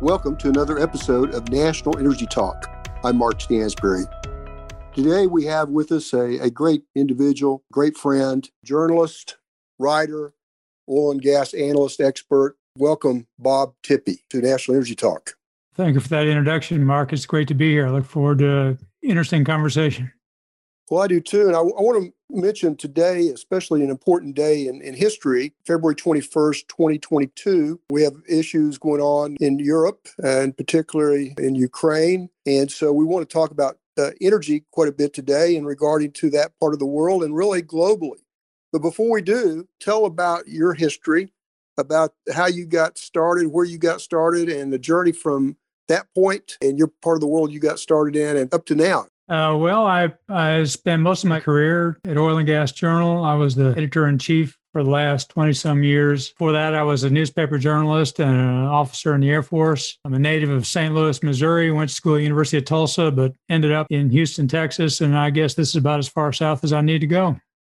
Welcome to another episode of National Energy Talk. I'm Mark Stansberry. Today we have with us a, a great individual, great friend, journalist, writer, oil and gas analyst, expert. Welcome, Bob Tippee, to National Energy Talk. Thank you for that introduction, Mark. It's great to be here. I look forward to an interesting conversation. Well, I do too. And I, I want to mention today, especially an important day in, in history, February 21st, 2022. We have issues going on in Europe and particularly in Ukraine. And so we want to talk about uh, energy quite a bit today in regarding to that part of the world and really globally. But before we do, tell about your history, about how you got started, where you got started, and the journey from that point and your part of the world you got started in and up to now. Uh, well, I, I spent most of my career at Oil and Gas Journal. I was the editor in chief for the last 20 some years. Before that, I was a newspaper journalist and an officer in the Air Force. I'm a native of St. Louis, Missouri, went to school at the University of Tulsa, but ended up in Houston, Texas. And I guess this is about as far south as I need to go.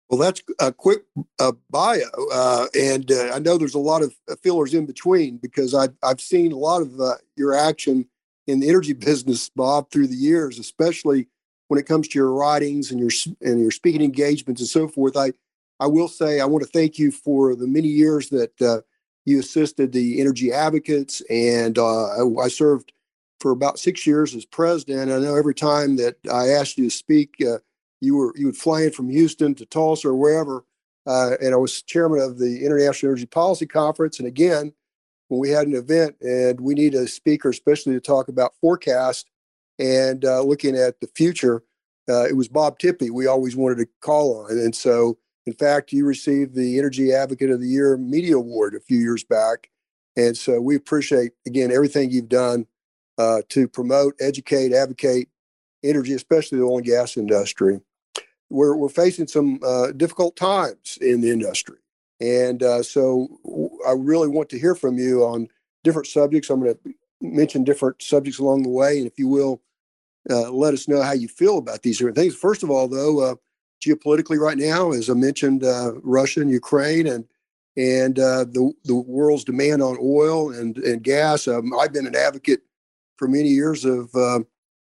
Well, that's a quick uh, bio. Uh, and uh, I know there's a lot of fillers in between because I've, I've seen a lot of uh, your action in the energy business, Bob, through the years, especially when it comes to your writings and your and your speaking engagements and so forth. I I will say I want to thank you for the many years that uh, you assisted the energy advocates, and uh, I, I, served for about six years as president. I know every time that I asked you to speak, uh, you were you would fly in from Houston to Tulsa or wherever, uh, and I was chairman of the International Energy Policy Conference. And again, when we had an event and we need a speaker, especially to talk about forecast and uh, looking at the future, uh, it was Bob Tippee we always wanted to call on. And so, in fact, you received the Energy Advocate of the Year Media Award a few years back. And so, we appreciate, again, everything you've done uh, to promote, educate, advocate energy, especially the oil and gas industry. We're, we're facing some uh, difficult times in the industry. And uh, so, I really want to hear from you on different subjects. I'm going to mention different subjects along the way. And if you will, uh, let us know how you feel about these different things. First of all, though, uh, geopolitically right now, as I mentioned, uh, Russia and Ukraine and and uh, the the world's demand on oil and and gas. Um, I've been an advocate for many years of uh,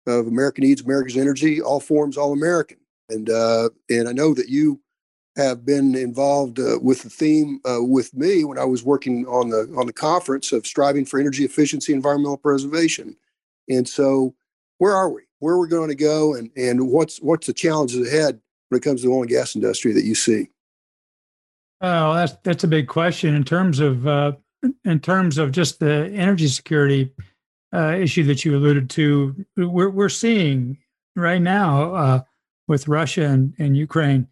of America needs America's energy, all forms, all American, and uh, and I know that you have been involved with the theme with me when I was working on the on the conference of striving for energy efficiency, environmental preservation, and so where are we? Where are we going to go? And, and what's, what's the challenges ahead when it comes to the oil and gas industry that you see? Oh, that's, that's a big question in terms of, uh, in terms of just the energy security uh, issue that you alluded to. We're, we're seeing right now uh, with Russia and, and Ukraine,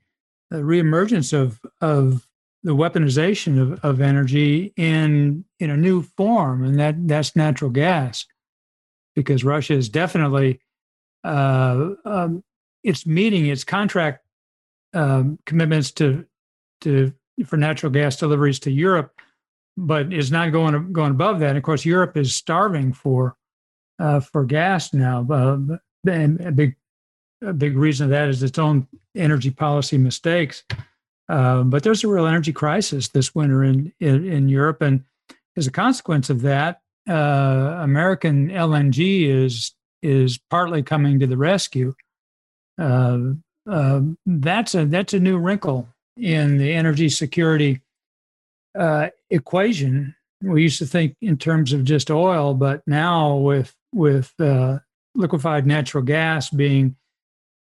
the reemergence of, of the weaponization of, of energy in in a new form, and that that's natural gas because Russia is definitely uh, um, it's meeting its contract um, commitments to to for natural gas deliveries to Europe, but is not going going above that. And of course, Europe is starving for uh, for gas now, uh, and a big a big reason of that is its own energy policy mistakes. Uh, but there's a real energy crisis this winter in, in, in Europe, and as a consequence of that, uh, American LNG is is partly coming to the rescue. Uh, uh, that's a that's a new wrinkle in the energy security uh, equation. We used to think in terms of just oil, but now with with uh, liquefied natural gas being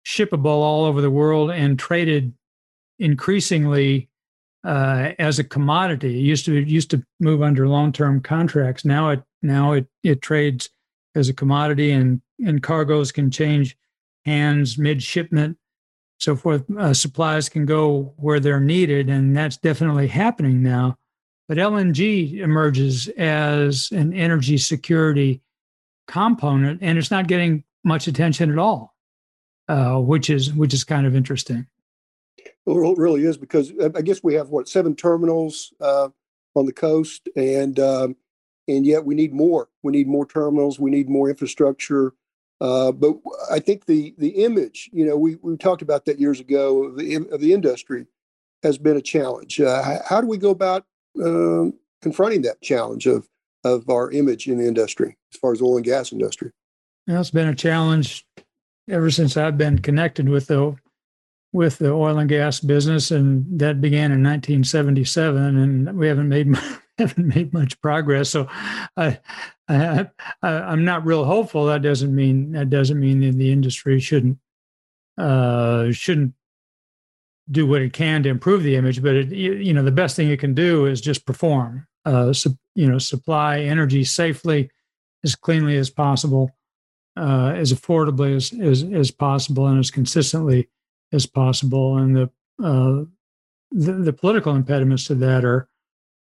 shippable all over the world and traded increasingly uh, as a commodity. It used to it used to move under long term contracts. Now it now it, it trades as a commodity and, and cargoes can change hands mid shipment, so forth. Uh, supplies can go where they're needed, and that's definitely happening now. But LNG emerges as an energy security component, and it's not getting much attention at all, uh, which is which is kind of interesting. Well, it really is because uh, I guess we have what seven terminals uh, on the coast, and um, and yet we need more. We need more terminals. We need more infrastructure. Uh, but I think the the image, you know, we we talked about that years ago of the of the industry has been a challenge. Uh, how do we go about uh, confronting that challenge of of our image in the industry as far as oil and gas industry. Well, it's been a challenge ever since I've been connected with the with the oil and gas business, and that began in 1977, and we haven't made haven't made much progress. So, I, I, I am not real hopeful. That doesn't mean that doesn't mean that the industry shouldn't uh, shouldn't do what it can to improve the image. But it, you know, the best thing it can do is just perform. Uh, su- you know, supply energy safely, as cleanly as possible, uh, as affordably as, as as possible, and as consistently as possible. And the uh, the, the political impediments to that are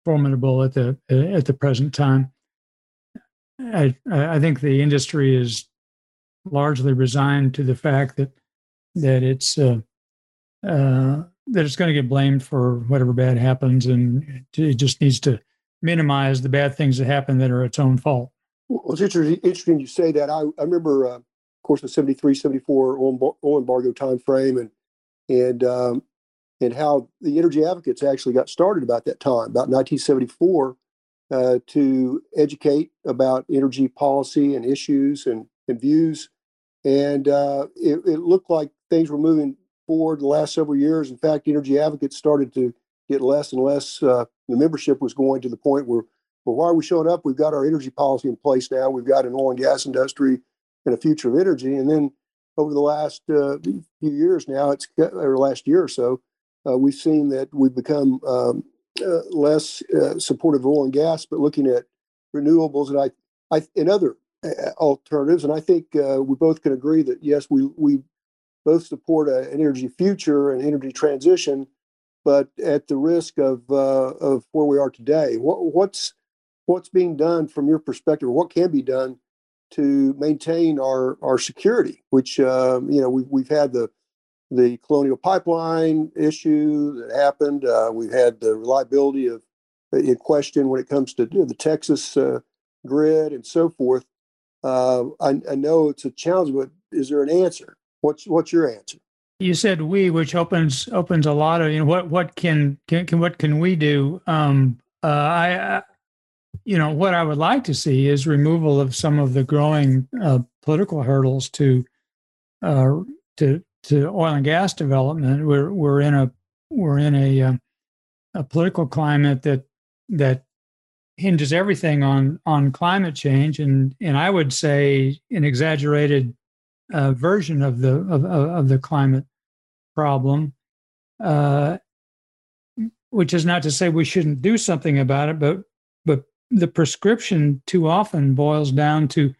formidable at the at the present time. I I think the industry is largely resigned to the fact that that it's uh, uh, that it's going to get blamed for whatever bad happens, and it just needs to minimize the bad things that happen that are its own fault. Well, it's interesting you say that. I, I remember, uh, of course, the 73, 74 oil, oil embargo time frame, and and um, and how the energy advocates actually got started about that time, about 1974, uh, to educate about energy policy and issues and, and views. And uh, it, it, looked like things were moving forward the last several years. In fact, energy advocates started to get less and less. Uh, the membership was going to the point where, well, why are we showing up? We've got our energy policy in place now. We've got an oil and gas industry and a future of energy. And then over the last uh, few years now, it's or last year or so, uh, we've seen that we've become um, uh, less uh, supportive of oil and gas, but looking at renewables and I, I and other uh, alternatives. And I think uh, we both can agree that yes, we we both support an energy future and energy transition, but at the risk of of where we are today. What, what's what's being done from your perspective? What can be done to maintain our our security? Which um, you know we've we've had the the Colonial Pipeline issue that happened. Uh, we've had the reliability of uh, in question when it comes to you know, the Texas uh, grid and so forth. Uh, I, I, know it's a challenge, but is there an answer? What's what's your answer? You said we, which opens opens a lot of you know what what can can, can what can we do? Um, uh, I, you know what I would like to see is removal of some of the growing uh, political hurdles to to to oil and gas development. We're we're in a we're in a um, a political climate that that hinges everything on on climate change, and and I would say an exaggerated uh, version of the of, of the climate problem. Uh, which is not to say we shouldn't do something about it, but the prescription too often boils down to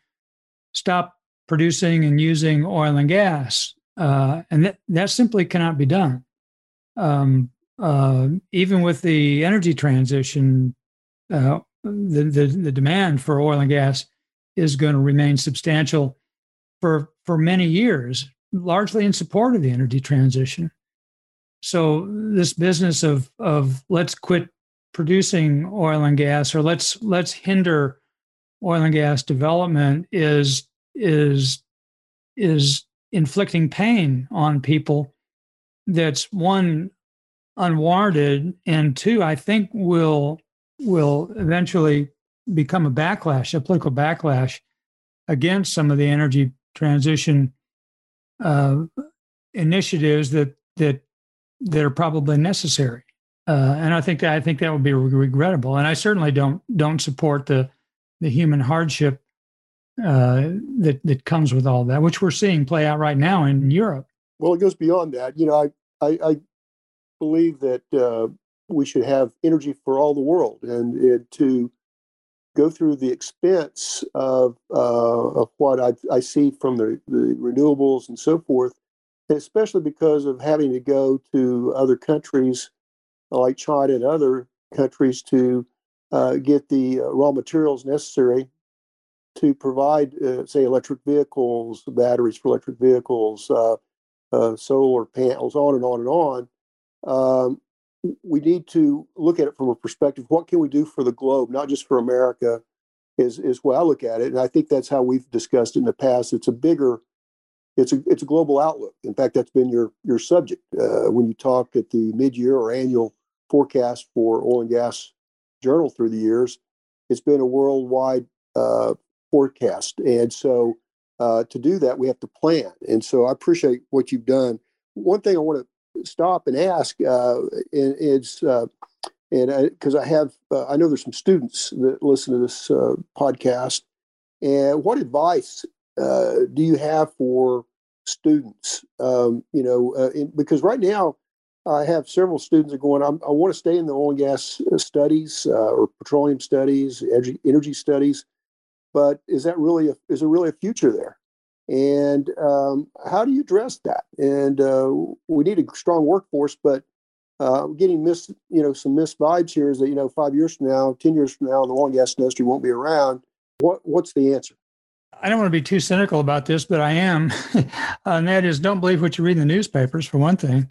stop producing and using oil and gas uh, and that, that simply cannot be done. Um, uh, even with the energy transition, uh, the, the, the demand for oil and gas is going to remain substantial for for many years, largely in support of the energy transition. So this business of of let's quit producing oil and gas or let's let's hinder oil and gas development is is is inflicting pain on people. That's one unwarranted and two i think will will eventually become a backlash a political backlash against some of the energy transition uh, initiatives that that that are probably necessary uh, and i think that i think that would be regrettable and i certainly don't don't support the the human hardship uh, that that comes with all that, which we're seeing play out right now in Europe. Well, it goes beyond that. You know, I I, I believe that uh, we should have energy for all the world, and, and to go through the expense of uh, of what I, I see from the, the renewables and so forth, especially because of having to go to other countries like China and other countries to uh, get the uh, raw materials necessary to provide, uh, say, electric vehicles, batteries for electric vehicles, uh, uh, solar panels, on and on and on. Um, we need to look at it from a perspective: what can we do for the globe, not just for America? Is is where I look at it, and I think that's how we've discussed it in the past. It's a bigger, it's a it's a global outlook. In fact, that's been your your subject uh, when you talk at the mid year or annual forecast for oil and gas journal through the years it's been a worldwide uh, forecast. And so uh, to do that, we have to plan. And so I appreciate what you've done. One thing I want to stop and ask uh, is, uh, and because I, I, have, uh, I know there's some students that listen to this uh, podcast. And what advice do you have for students? Um, you know, in, because right now, I have several students that are going. I want to stay in the oil and gas studies uh, or petroleum studies, energy, energy studies, but is that really a, is there really a future there? And um, how do you address that? And uh, we need a strong workforce, but uh, getting miss you know some missed vibes here is that you know five years from now, ten years from now, the oil and gas industry won't be around. What what's the answer? I don't want to be too cynical about this, but I am, and that is don't believe what you read in the newspapers for one thing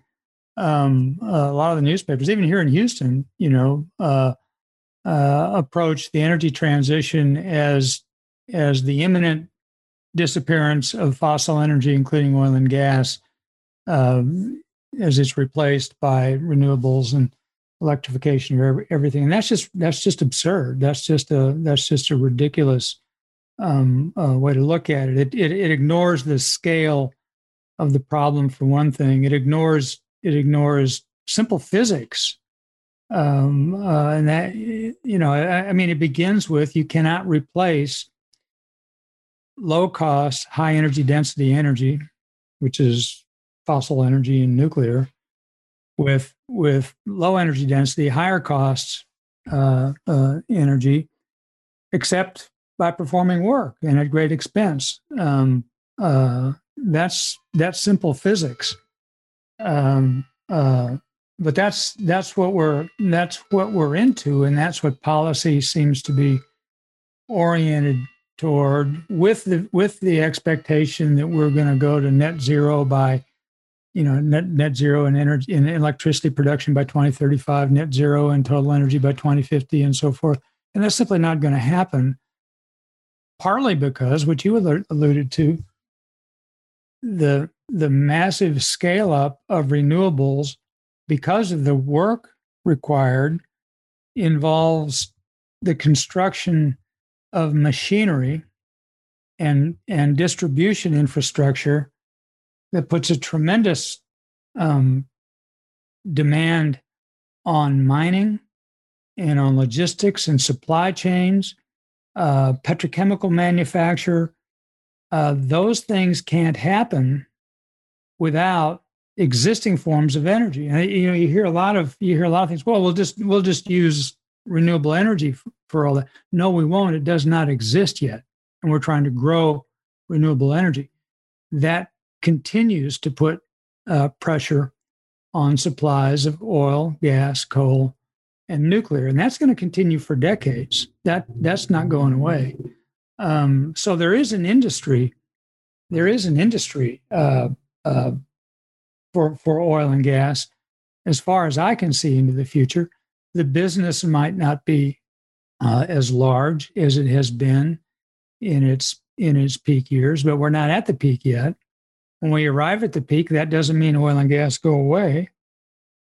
um, a lot of the newspapers, even here in Houston, you know, uh, uh, approach the energy transition as as the imminent disappearance of fossil energy, including oil and gas, um, as it's replaced by renewables and electrification of everything. And that's just that's just absurd. That's just a that's just a ridiculous um, uh, way to look at it. It, it. it ignores the scale of the problem for one thing. It ignores it ignores simple physics. Um, uh, and that, you know, I, I mean, it begins with you cannot replace low cost, high energy density energy, which is fossil energy and nuclear, with with low energy density, higher costs uh, uh, energy, except by performing work and at great expense. Um, uh, that's that's simple physics. Um, uh, but that's that's what we're that's what we're into, and that's what policy seems to be oriented toward, with the with the expectation that we're going to go to net zero by, you know, net net zero in energy in electricity production by 2035, net zero in total energy by 2050, and so forth. And that's simply not going to happen. Partly because what you alluded to, the the massive scale up of renewables because of the work required involves the construction of machinery and and distribution infrastructure that puts a tremendous um, demand on mining and on logistics and supply chains, uh, petrochemical manufacture. Uh, those things can't happen without existing forms of energy. And you know, you hear a lot of you hear a lot of things. Well, we'll just we'll just use renewable energy for, all that. No, we won't. It does not exist yet, and we're trying to grow renewable energy. That continues to put uh, pressure on supplies of oil, gas, coal, and nuclear, and that's going to continue for decades. That that's not going away. Um, so there is an industry. There is an industry uh, uh, for for oil and gas. As far as I can see into the future, the business might not be uh, as large as it has been in its in its peak years, but we're not at the peak yet. When we arrive at the peak, that doesn't mean oil and gas go away.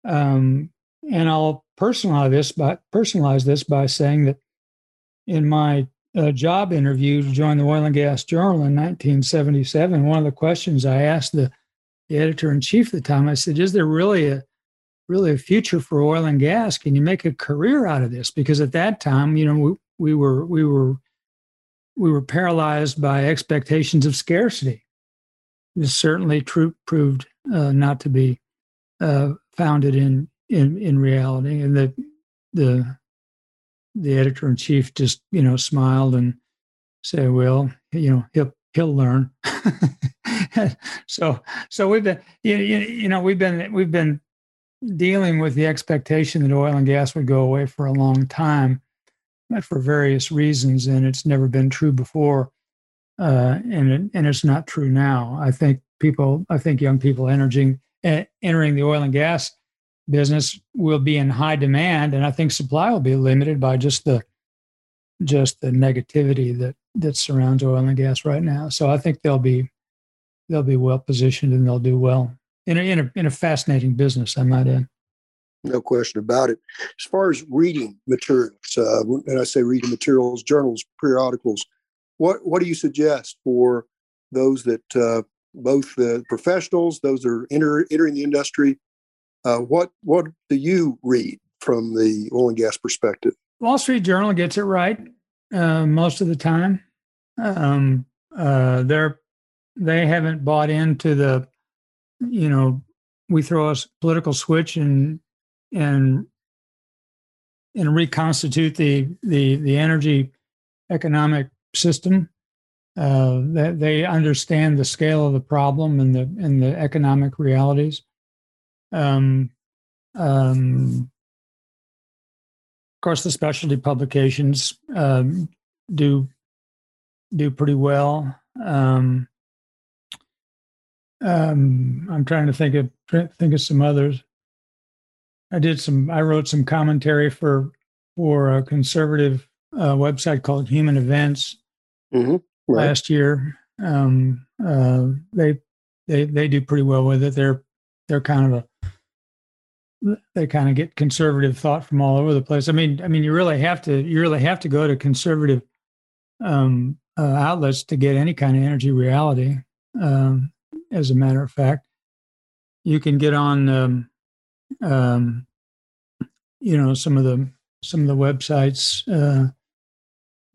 Um, and I'll personalize this by personalize this by saying that in my uh, job interview to join the Oil and Gas Journal in 1977, one of the questions I asked the, the editor in chief at the time, I said, "Is there really a really a future for oil and gas? Can you make a career out of this?" Because at that time, you know, we, we were we were we were paralyzed by expectations of scarcity. This certainly true, proved uh, not to be uh, founded in in in reality, and the the the editor in chief just you know smiled and said, "Well, you know, he'll he'll learn." so so we've been you, you know we've been we've been dealing with the expectation that oil and gas would go away for a long time, but for various reasons, and it's never been true before, uh, and it, and it's not true now. I think people, I think young people entering entering the oil and gas business will be in high demand, and I think supply will be limited by just the just the negativity that that surrounds oil and gas right now. So I think they'll be they'll be well positioned and they'll do well in a, in a, in a fascinating business. I might add. No question about it. As far as reading materials, uh, and I say reading materials, journals, periodicals, what what do you suggest for those that uh, both the professionals, those that are enter, entering the industry? Uh, what what do you read from the oil and gas perspective? Wall Street Journal gets it right uh, most of the time. Um, uh, they're they haven't bought into the, you know, we throw a political switch and and and reconstitute the the the energy economic system. Uh, that they understand the scale of the problem and the and the economic realities. Um, um, of course, the specialty publications um, do do pretty well. Um, um, I'm trying to think of think of some others. I did some. I wrote some commentary for for a conservative uh, website called Human Events mm-hmm. right. last year. Um, uh, they they they do pretty well with it. They're they're kind of a they kind of get conservative thought from all over the place. I mean, I mean, you really have to you really have to go to conservative um, uh, outlets to get any kind of energy reality. Um, as a matter of fact. You can get on, um, um, you know, some of the some of the websites. Uh,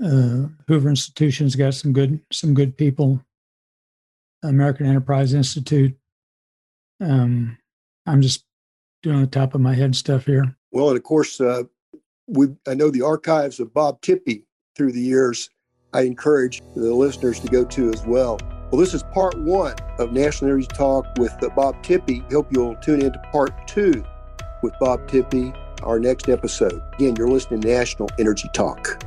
uh, Hoover Institution's got some good some good people. American Enterprise Institute. Um, I'm just doing the top of my head stuff here. Well, and of course, uh, we I know the archives of Bob Tippee through the years. I encourage the listeners to go to as well. Well, this is part one of National Energy Talk with uh, Bob Tippee. Hope you'll tune in to part two with Bob Tippee, our next episode. Again, you're listening to National Energy Talk.